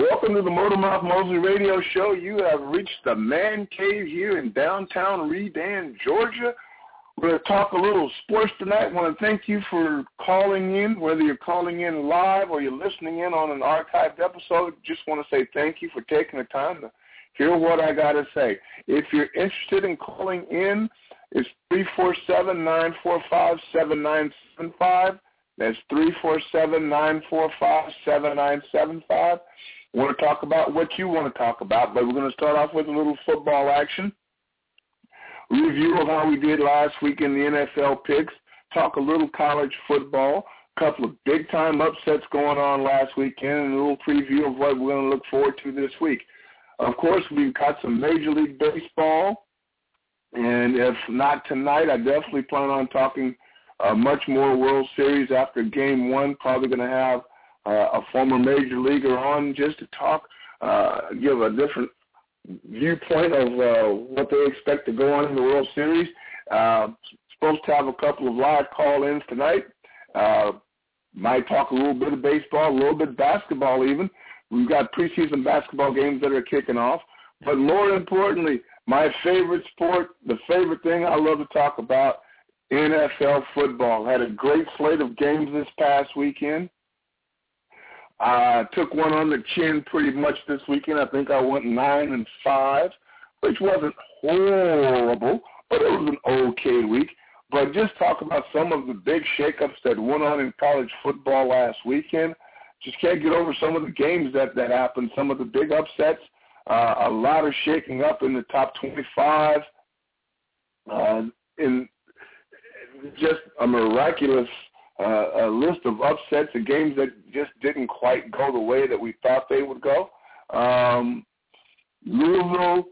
Welcome to the Motormouth Mosley Radio Show. You have reached the man cave here in downtown Redan, Georgia. We're going to talk a little sports tonight. I want to thank you for calling in, whether you're calling in live or you're listening in on an archived episode. Just want to say thank you for taking the time to hear what I got to say. If you're interested in calling in, it's 347-945-7975. That's 347-945-7975 want to talk about what you want to talk about, but we're going to start off with a little football action. Review of how we did last week in the NFL picks. Talk a little college football. A couple of big-time upsets going on last weekend, and a little preview of what we're going to look forward to this week. Of course, we've got some Major League Baseball, and if not tonight, I definitely plan on talking uh, much more World Series after Game One. Probably going to have a former major leaguer on just to talk, uh, give a different viewpoint of uh, what they expect to go on in the World Series. Uh, supposed to have a couple of live call-ins tonight. Uh, might talk a little bit of baseball, a little bit of basketball even. We've got preseason basketball games that are kicking off. But more importantly, my favorite sport, the favorite thing I love to talk about, NFL football. Had a great slate of games this past weekend. I took one on the chin pretty much this weekend. I think I went nine and five, which wasn't horrible, but it was an okay week. But just talk about some of the big shakeups that went on in college football last weekend. Just can't get over some of the games that that happened. Some of the big upsets. Uh, a lot of shaking up in the top 25. Uh, in just a miraculous uh, a list of upsets and games that just didn't quite go the way that we thought they would go. Um, Louisville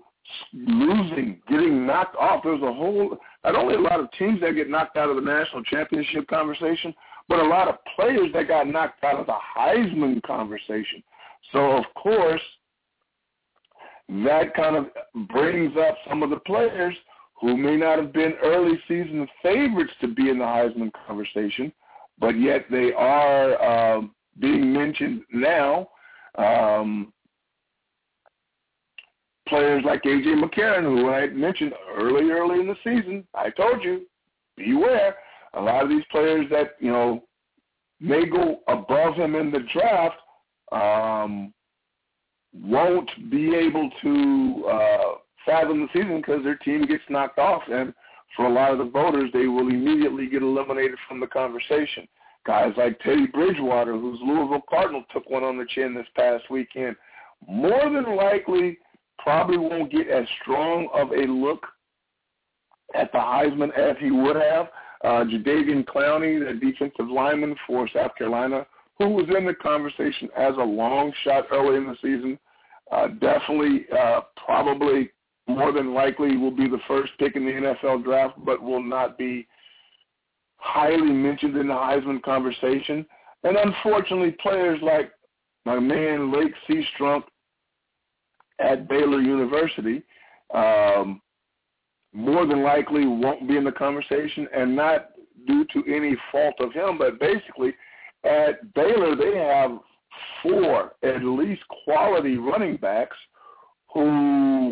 losing, getting knocked off. There's a whole, not only a lot of teams that get knocked out of the national championship conversation, but a lot of players that got knocked out of the Heisman conversation. So, of course, that kind of brings up some of the players who may not have been early season favorites to be in the Heisman conversation, but yet they are uh, being mentioned now. Um, players like AJ McCarron, who I mentioned early, early in the season, I told you, beware. A lot of these players that you know may go above him in the draft um, won't be able to uh, fathom the season because their team gets knocked off, and for a lot of the voters, they will immediately get eliminated from the conversation. Guys like Teddy Bridgewater, whose Louisville Cardinal took one on the chin this past weekend, more than likely probably won't get as strong of a look at the Heisman as he would have. Uh, Jadeveon Clowney, the defensive lineman for South Carolina, who was in the conversation as a long shot early in the season, uh, definitely, uh, probably more than likely will be the first pick in the NFL draft, but will not be highly mentioned in the Heisman conversation. And unfortunately, players like my man Lake Seastrunk at Baylor University um, more than likely won't be in the conversation, and not due to any fault of him, but basically at Baylor they have four at least quality running backs – who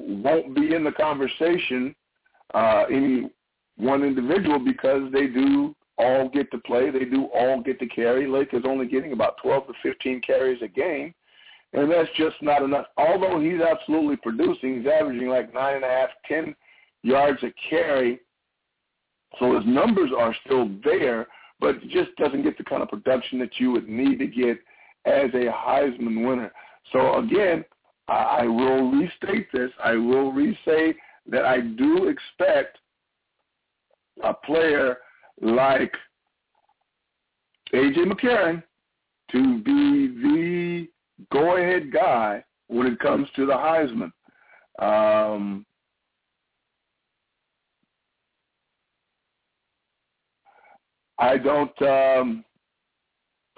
won't be in the conversation, uh, any one individual, because they do all get to play. They do all get to carry. Lake is only getting about 12 to 15 carries a game, and that's just not enough. Although he's absolutely producing, he's averaging like nine and a half, ten yards a carry. So his numbers are still there, but just doesn't get the kind of production that you would need to get as a Heisman winner. So again, I will restate this. I will re-say that I do expect a player like A.J. McCarron to be the go-ahead guy when it comes to the Heisman. Um, I don't um,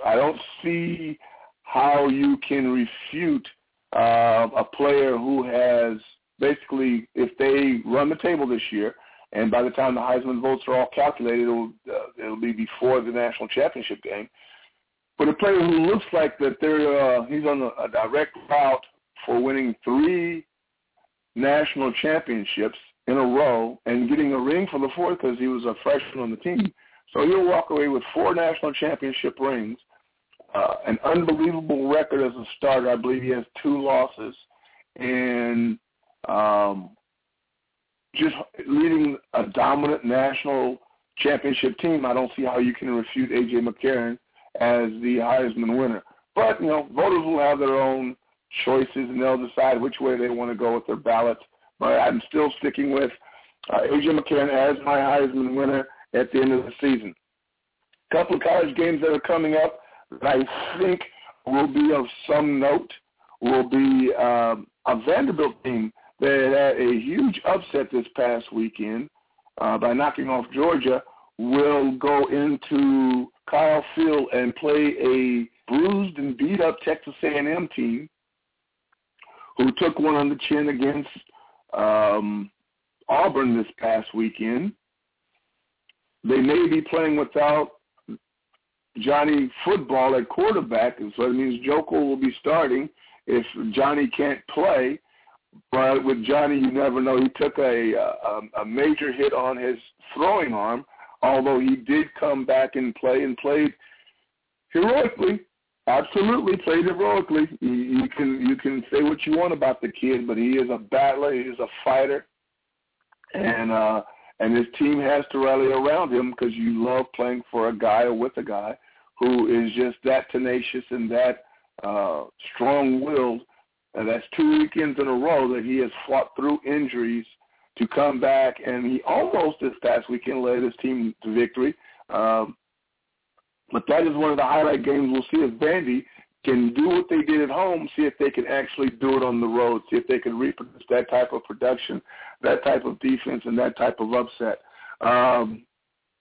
I don't see how you can refute uh, a player who has basically, if they run the table this year, and by the time the Heisman votes are all calculated, it'll uh, it'll be before the national championship game. But a player who looks like that they're uh, he's on a, a direct route for winning three national championships in a row and getting a ring for the fourth because he was a freshman on the team. So he'll walk away with four national championship rings, uh, an unbelievable record as a starter. I believe he has two losses, and um, just leading a dominant national championship team. I don't see how you can refute A.J. McCarron as the Heisman winner. But, you know, voters will have their own choices, and they'll decide which way they want to go with their ballots. But I'm still sticking with uh, A.J. McCarron as my Heisman winner at the end of the season. A couple of college games that are coming up that I think will be of some note will be um, a Vanderbilt team that had a huge upset this past weekend uh, by knocking off Georgia will go into Kyle Field and play a bruised and beat up Texas A&M team who took one on the chin against um, Auburn this past weekend. They may be playing without Johnny football at quarterback, and so it means Joker will be starting if Johnny can't play. But with Johnny, you never know. He took a, a a major hit on his throwing arm, although he did come back and play and played heroically. Absolutely played heroically. You, you can you can say what you want about the kid, but he is a battler. He is a fighter, and uh, and his team has to rally around him because you love playing for a guy or with a guy who is just that tenacious and that uh, strong-willed and that's two weekends in a row that he has fought through injuries to come back, and he almost this past weekend led his team to victory. Um, but that is one of the highlight games. We'll see if Vandy can do what they did at home, see if they can actually do it on the road, see if they can reproduce that type of production, that type of defense, and that type of upset. Um,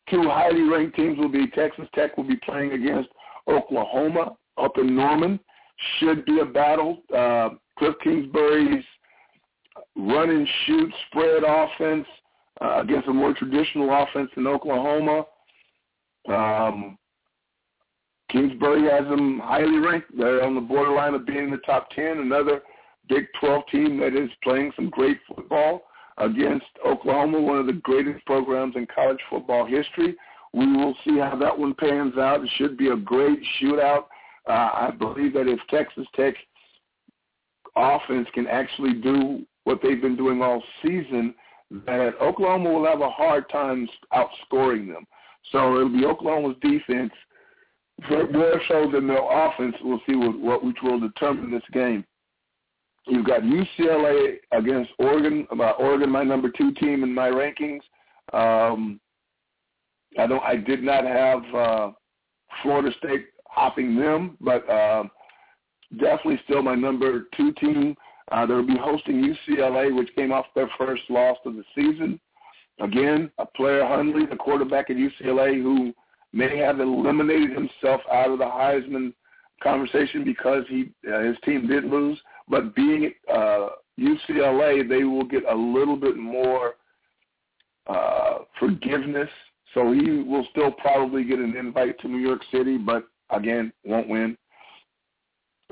two highly ranked teams will be Texas Tech will be playing against Oklahoma up in Norman should be a battle. Uh, Cliff Kingsbury's run and shoot spread offense uh, against a more traditional offense in Oklahoma. Um, Kingsbury has them highly ranked. They're on the borderline of being in the top 10. Another Big 12 team that is playing some great football against Oklahoma, one of the greatest programs in college football history. We will see how that one pans out. It should be a great shootout. Uh, I believe that if Texas Tech offense can actually do what they've been doing all season, that Oklahoma will have a hard time outscoring them. So it'll be Oklahoma's defense more so than their offense. We'll see what, what which will determine this game. You've got UCLA against Oregon. About Oregon, my number two team in my rankings. Um, I don't. I did not have uh, Florida State hopping them, but uh, definitely still my number two team. Uh, they'll be hosting UCLA, which came off their first loss of the season. Again, a player Hundley, the quarterback at UCLA, who may have eliminated himself out of the Heisman conversation because he uh, his team did lose. But being uh, UCLA, they will get a little bit more uh, forgiveness. So he will still probably get an invite to New York City, but again, won't win.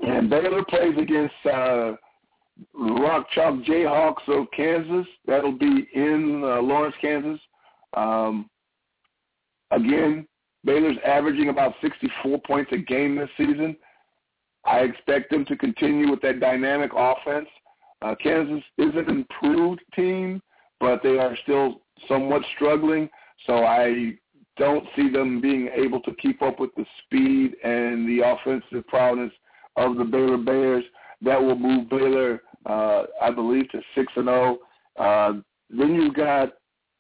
And Baylor plays against uh, Rock Chalk Jayhawks of Kansas. That'll be in uh, Lawrence, Kansas. Um, again, Baylor's averaging about 64 points a game this season. I expect them to continue with that dynamic offense. Uh, Kansas is an improved team, but they are still somewhat struggling. So I don't see them being able to keep up with the speed and the offensive prowess of the Baylor Bears. That will move Baylor, uh, I believe, to six and zero. Oh. Uh, then you've got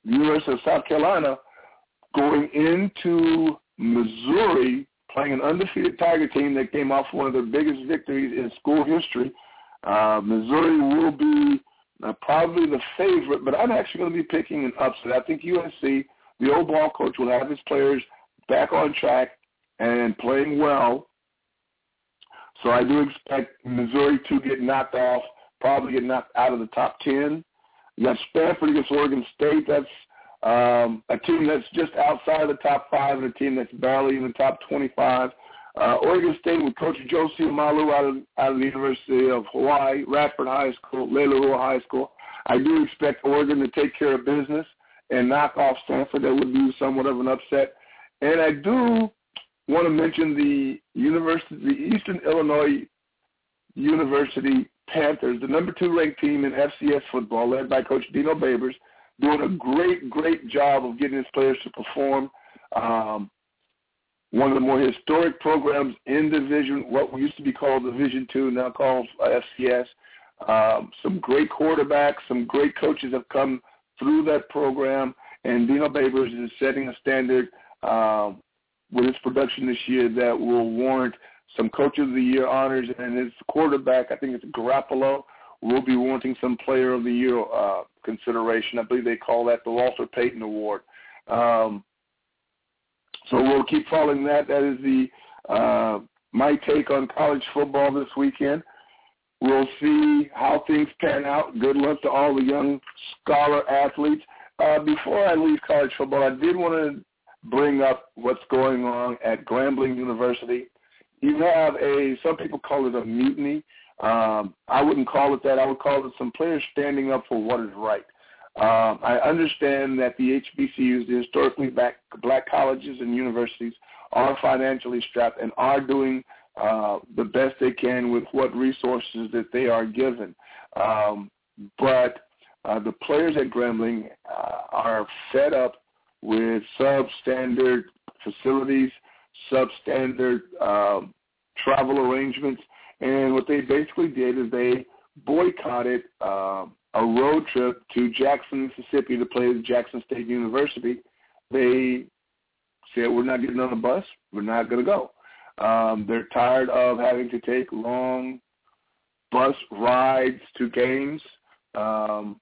University of South Carolina going into Missouri playing an undefeated Tiger team that came off one of their biggest victories in school history. Uh, Missouri will be uh, probably the favorite, but I'm actually going to be picking an upset. I think USC, the old ball coach, will have his players back on track and playing well. So I do expect Missouri to get knocked off, probably get knocked out of the top 10. You got Stanford against Oregon State. That's um, a team that's just outside of the top five and a team that's barely in the top 25. Uh, Oregon State with Coach Josie Malu out of, out of the University of Hawaii, Radford High School, Leilua High School. I do expect Oregon to take care of business and knock off Stanford. That would be somewhat of an upset. And I do want to mention the University, the Eastern Illinois University Panthers, the number two ranked team in FCS football, led by Coach Dino Babers doing a great, great job of getting his players to perform. Um, one of the more historic programs in Division, what used to be called Division Two, now called FCS. Um, some great quarterbacks, some great coaches have come through that program, and Dino Babers is setting a standard um, with his production this year that will warrant some Coach of the Year honors, and his quarterback, I think it's Garoppolo, will be wanting some Player of the Year uh, consideration. I believe they call that the Walter Payton Award. Um, so we'll keep following that. That is the uh, my take on college football this weekend. We'll see how things pan out. Good luck to all the young scholar athletes. Uh, before I leave college football, I did want to bring up what's going on at Grambling University. You have a, some people call it a mutiny. Um, I wouldn't call it that. I would call it some players standing up for what is right. Um, I understand that the HBCUs, the historically black, black colleges and universities, are financially strapped and are doing uh, the best they can with what resources that they are given. Um, but uh, the players at Grambling uh, are fed up with substandard facilities, substandard um, travel arrangements, and what they basically did is they boycotted um, a road trip to Jackson, Mississippi to play at Jackson State University. They said, we're not getting on the bus. We're not going to go. Um, they're tired of having to take long bus rides to games. Um,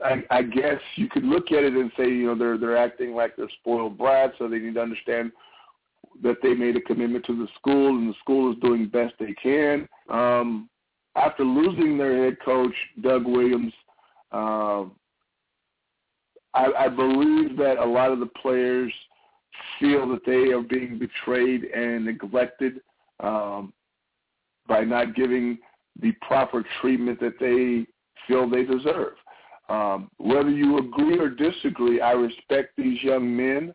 I, I guess you could look at it and say, you know, they're they're acting like they're spoiled brats, so they need to understand that they made a commitment to the school and the school is doing best they can. Um, after losing their head coach, Doug Williams, uh, I, I believe that a lot of the players feel that they are being betrayed and neglected um, by not giving the proper treatment that they feel they deserve. Um, whether you agree or disagree, I respect these young men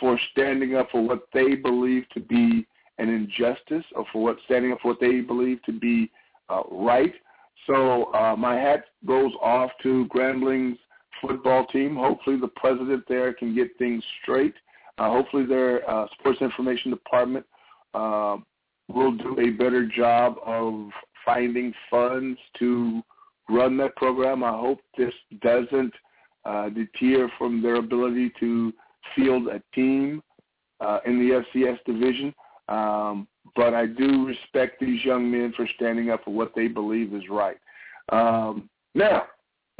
for standing up for what they believe to be an injustice or for what standing up for what they believe to be uh, right. So uh, my hat goes off to Grambling's football team. Hopefully the president there can get things straight. Uh, hopefully their uh, sports information department uh, will do a better job of finding funds to run that program. I hope this doesn't uh, deter from their ability to field a team uh, in the FCS division. Um, but I do respect these young men for standing up for what they believe is right. Um, now,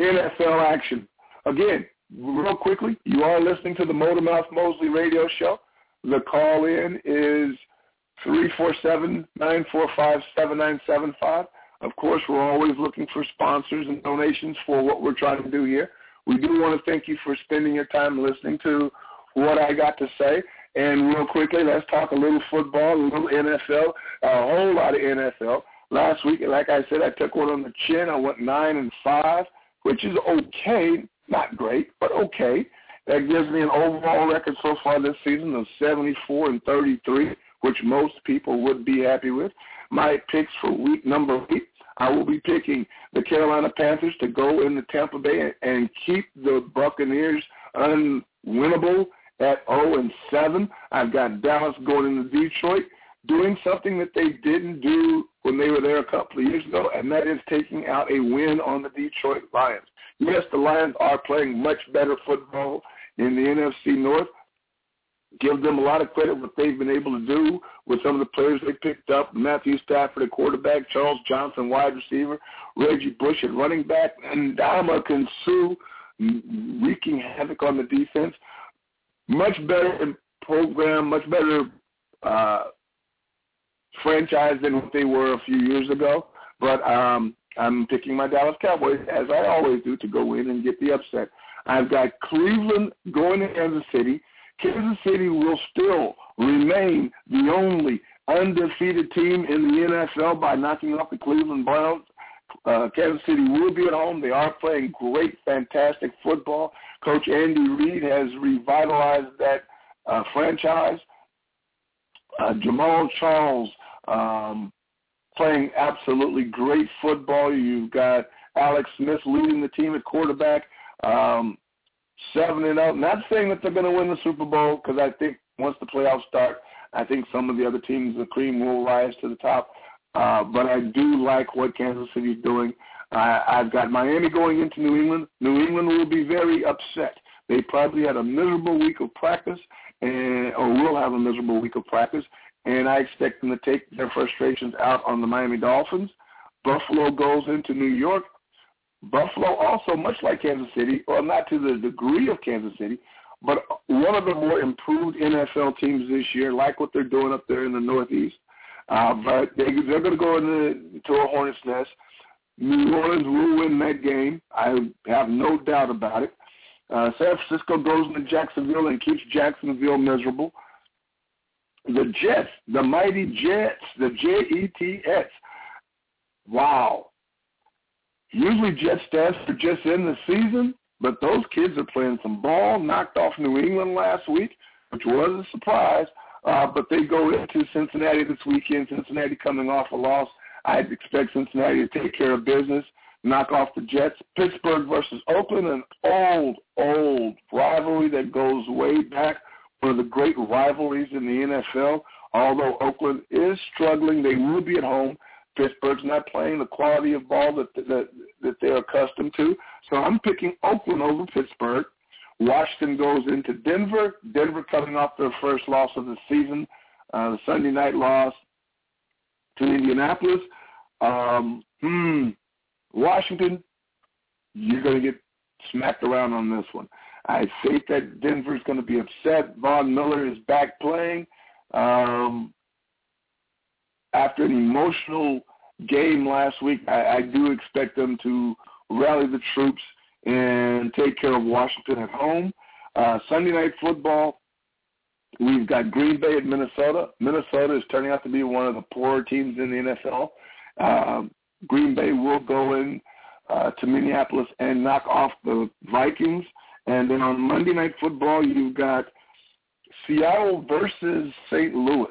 NFL action. Again, real quickly, you are listening to the Motormouth Mosley radio show. The call in is 347-945-7975. Of course, we're always looking for sponsors and donations for what we're trying to do here. We do want to thank you for spending your time listening to what I got to say. And real quickly, let's talk a little football, a little NFL, a whole lot of NFL. Last week, like I said, I took one on the chin. I went nine and five, which is okay, not great, but okay. That gives me an overall record so far this season of 74 and 33, which most people would be happy with. My picks for week number eight, I will be picking the Carolina Panthers to go into Tampa Bay and keep the Buccaneers unwinnable at 0 and 7. I've got Dallas going into Detroit doing something that they didn't do when they were there a couple of years ago, and that is taking out a win on the Detroit Lions. Yes, the Lions are playing much better football in the NFC North. Give them a lot of credit what they've been able to do with some of the players they picked up. Matthew Stafford at quarterback, Charles Johnson wide receiver, Reggie Bush at running back, and Ndamukong Suh wreaking havoc on the defense. Much better program, much better uh, franchise than what they were a few years ago. But um, I'm picking my Dallas Cowboys, as I always do, to go in and get the upset. I've got Cleveland going to Kansas City. Kansas City will still remain the only undefeated team in the NFL by knocking off the Cleveland Browns. Uh, Kansas City will be at home. They are playing great, fantastic football. Coach Andy Reid has revitalized that uh, franchise. Uh, Jamaal Charles um, playing absolutely great football. You've got Alex Smith leading the team at quarterback, um, seven and zero. Not saying that they're going to win the Super Bowl because I think once the playoffs start, I think some of the other teams, the cream will rise to the top. Uh, but I do like what Kansas City is doing. Uh, I've got Miami going into New England. New England will be very upset. They probably had a miserable week of practice, and or will have a miserable week of practice, and I expect them to take their frustrations out on the Miami Dolphins. Buffalo goes into New York. Buffalo also, much like Kansas City, or not to the degree of Kansas City, but one of the more improved NFL teams this year, like what they're doing up there in the Northeast. Uh, but they, they're going to go into a hornet's nest. New Orleans will win that game. I have no doubt about it. Uh, San Francisco goes into Jacksonville and keeps Jacksonville miserable. The Jets, the mighty Jets, the J-E-T-S. Wow. Usually Jets stands for just in the season, but those kids are playing some ball. Knocked off New England last week, which was a surprise. Uh, but they go into Cincinnati this weekend. Cincinnati coming off a loss. I'd expect Cincinnati to take care of business, knock off the Jets. Pittsburgh versus Oakland, an old, old rivalry that goes way back one of the great rivalries in the NFL. Although Oakland is struggling, they will be at home. Pittsburgh's not playing the quality of ball that that that they're accustomed to. So I'm picking Oakland over Pittsburgh. Washington goes into Denver. Denver coming off their first loss of the season, uh, the Sunday night loss to Indianapolis. Um, hmm, Washington, you're going to get smacked around on this one. I think that Denver's going to be upset. Von Miller is back playing. Um, after an emotional game last week, I, I do expect them to rally the troops and take care of Washington at home. Uh, Sunday night football, we've got Green Bay at Minnesota. Minnesota is turning out to be one of the poorer teams in the NFL. Um, Green Bay will go in uh, to Minneapolis and knock off the Vikings. And then on Monday Night Football, you've got Seattle versus St. Louis.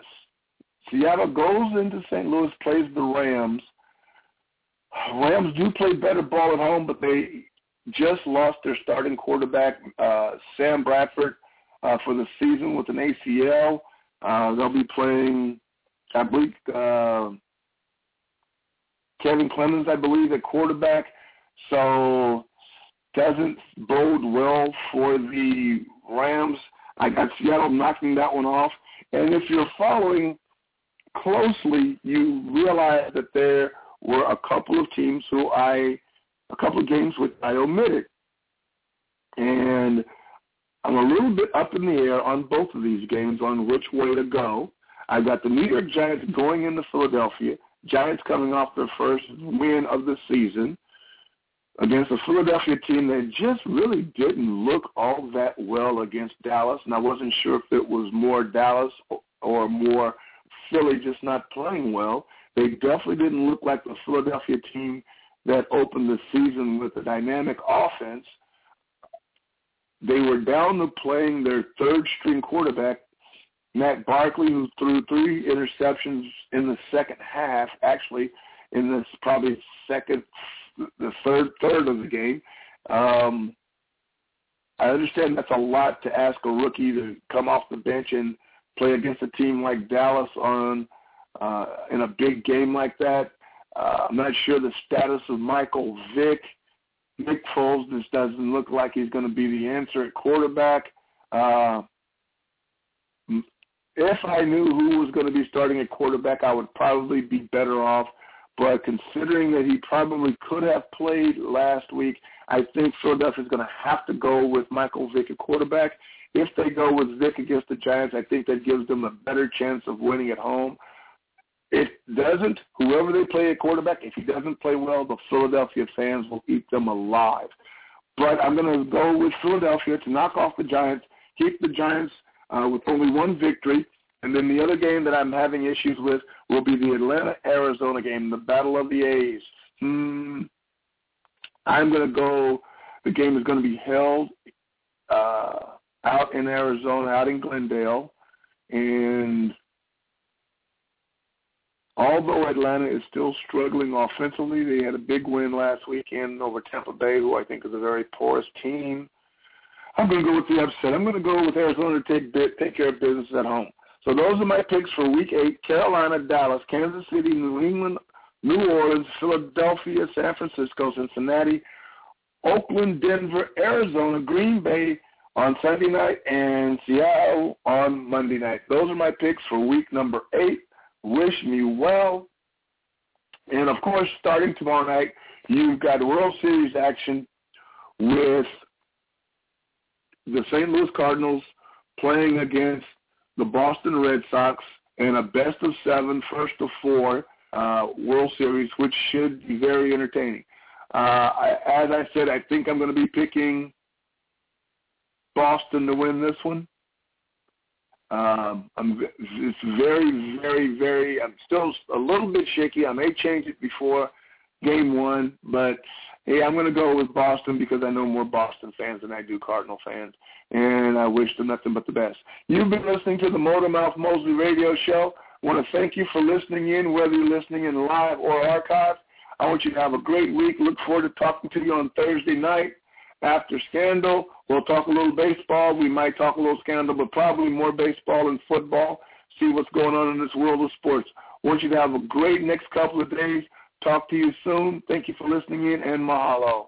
Seattle goes into St. Louis, plays the Rams. Rams do play better ball at home, but they just lost their starting quarterback, uh, Sam Bradford, uh, for the season with an ACL. Uh, they'll be playing, I believe, uh, Kevin Clemens, I believe, at quarterback. So doesn't bode well for the Rams. I got Seattle knocking that one off. And if you're following closely, you realize that there were a couple of teams who I, a couple of games which I omitted. And I'm a little bit up in the air on both of these games on which way to go. I've got the New York Giants going into Philadelphia. Giants coming off their first win of the season against a Philadelphia team that just really didn't look all that well against Dallas. And I wasn't sure if it was more Dallas or more Philly just not playing well. They definitely didn't look like the Philadelphia team that opened the season with a dynamic offense. they were down to playing their third string quarterback, Matt Barkley, who threw three interceptions in the second half, actually in this probably second, the third third of the game. Um, I understand that's a lot to ask a rookie to come off the bench and play against a team like Dallas on uh, in a big game like that. Uh, I'm not sure the status of Michael Vick. Nick Foles just doesn't look like he's going to be the answer at quarterback. Uh, if I knew who was going to be starting at quarterback, I would probably be better off. But considering that he probably could have played last week, I think Philadelphia is going to have to go with Michael Vick at quarterback. If they go with Vick against the Giants, I think that gives them a better chance of winning at home. If doesn't, whoever they play at quarterback, if he doesn't play well, the Philadelphia fans will eat them alive. But I'm going to go with Philadelphia to knock off the Giants, keep the Giants uh, with only one victory, and then the other game that I'm having issues with will be the Atlanta-Arizona game, the Battle of the A's. Hmm. I'm going to go. The game is going to be held uh, out in Arizona, out in Glendale, and although Atlanta is still struggling offensively, they had a big win last weekend over Tampa Bay, who I think is a very porous team. I'm going to go with the upset. I'm going to go with Arizona to take take care of business at home. So those are my picks for Week Eight: Carolina, Dallas, Kansas City, New England, New Orleans, Philadelphia, San Francisco, Cincinnati, Oakland, Denver, Arizona, Green Bay on Sunday night, and Seattle on Monday night. Those are my picks for week number eight. Wish me well. And of course, starting tomorrow night, you've got World Series action with the St. Louis Cardinals playing against the Boston Red Sox in a best of seven, first of four uh, World Series, which should be very entertaining. Uh, I, as I said, I think I'm going to be picking Boston to win this one. Um, I'm, it's very, very, very. I'm still a little bit shaky. I may change it before game one, but hey, I'm going to go with Boston because I know more Boston fans than I do Cardinal fans, and I wish them nothing but the best. You've been listening to the Motormouth Mosley Radio Show. I want to thank you for listening in, whether you're listening in live or archive. I want you to have a great week. Look forward to talking to you on Thursday night after Scandal. We'll talk a little baseball. We might talk a little Scandal, but probably more baseball and football. See what's going on in this world of sports. Want you to have a great next couple of days. Talk to you soon. Thank you for listening in, and mahalo.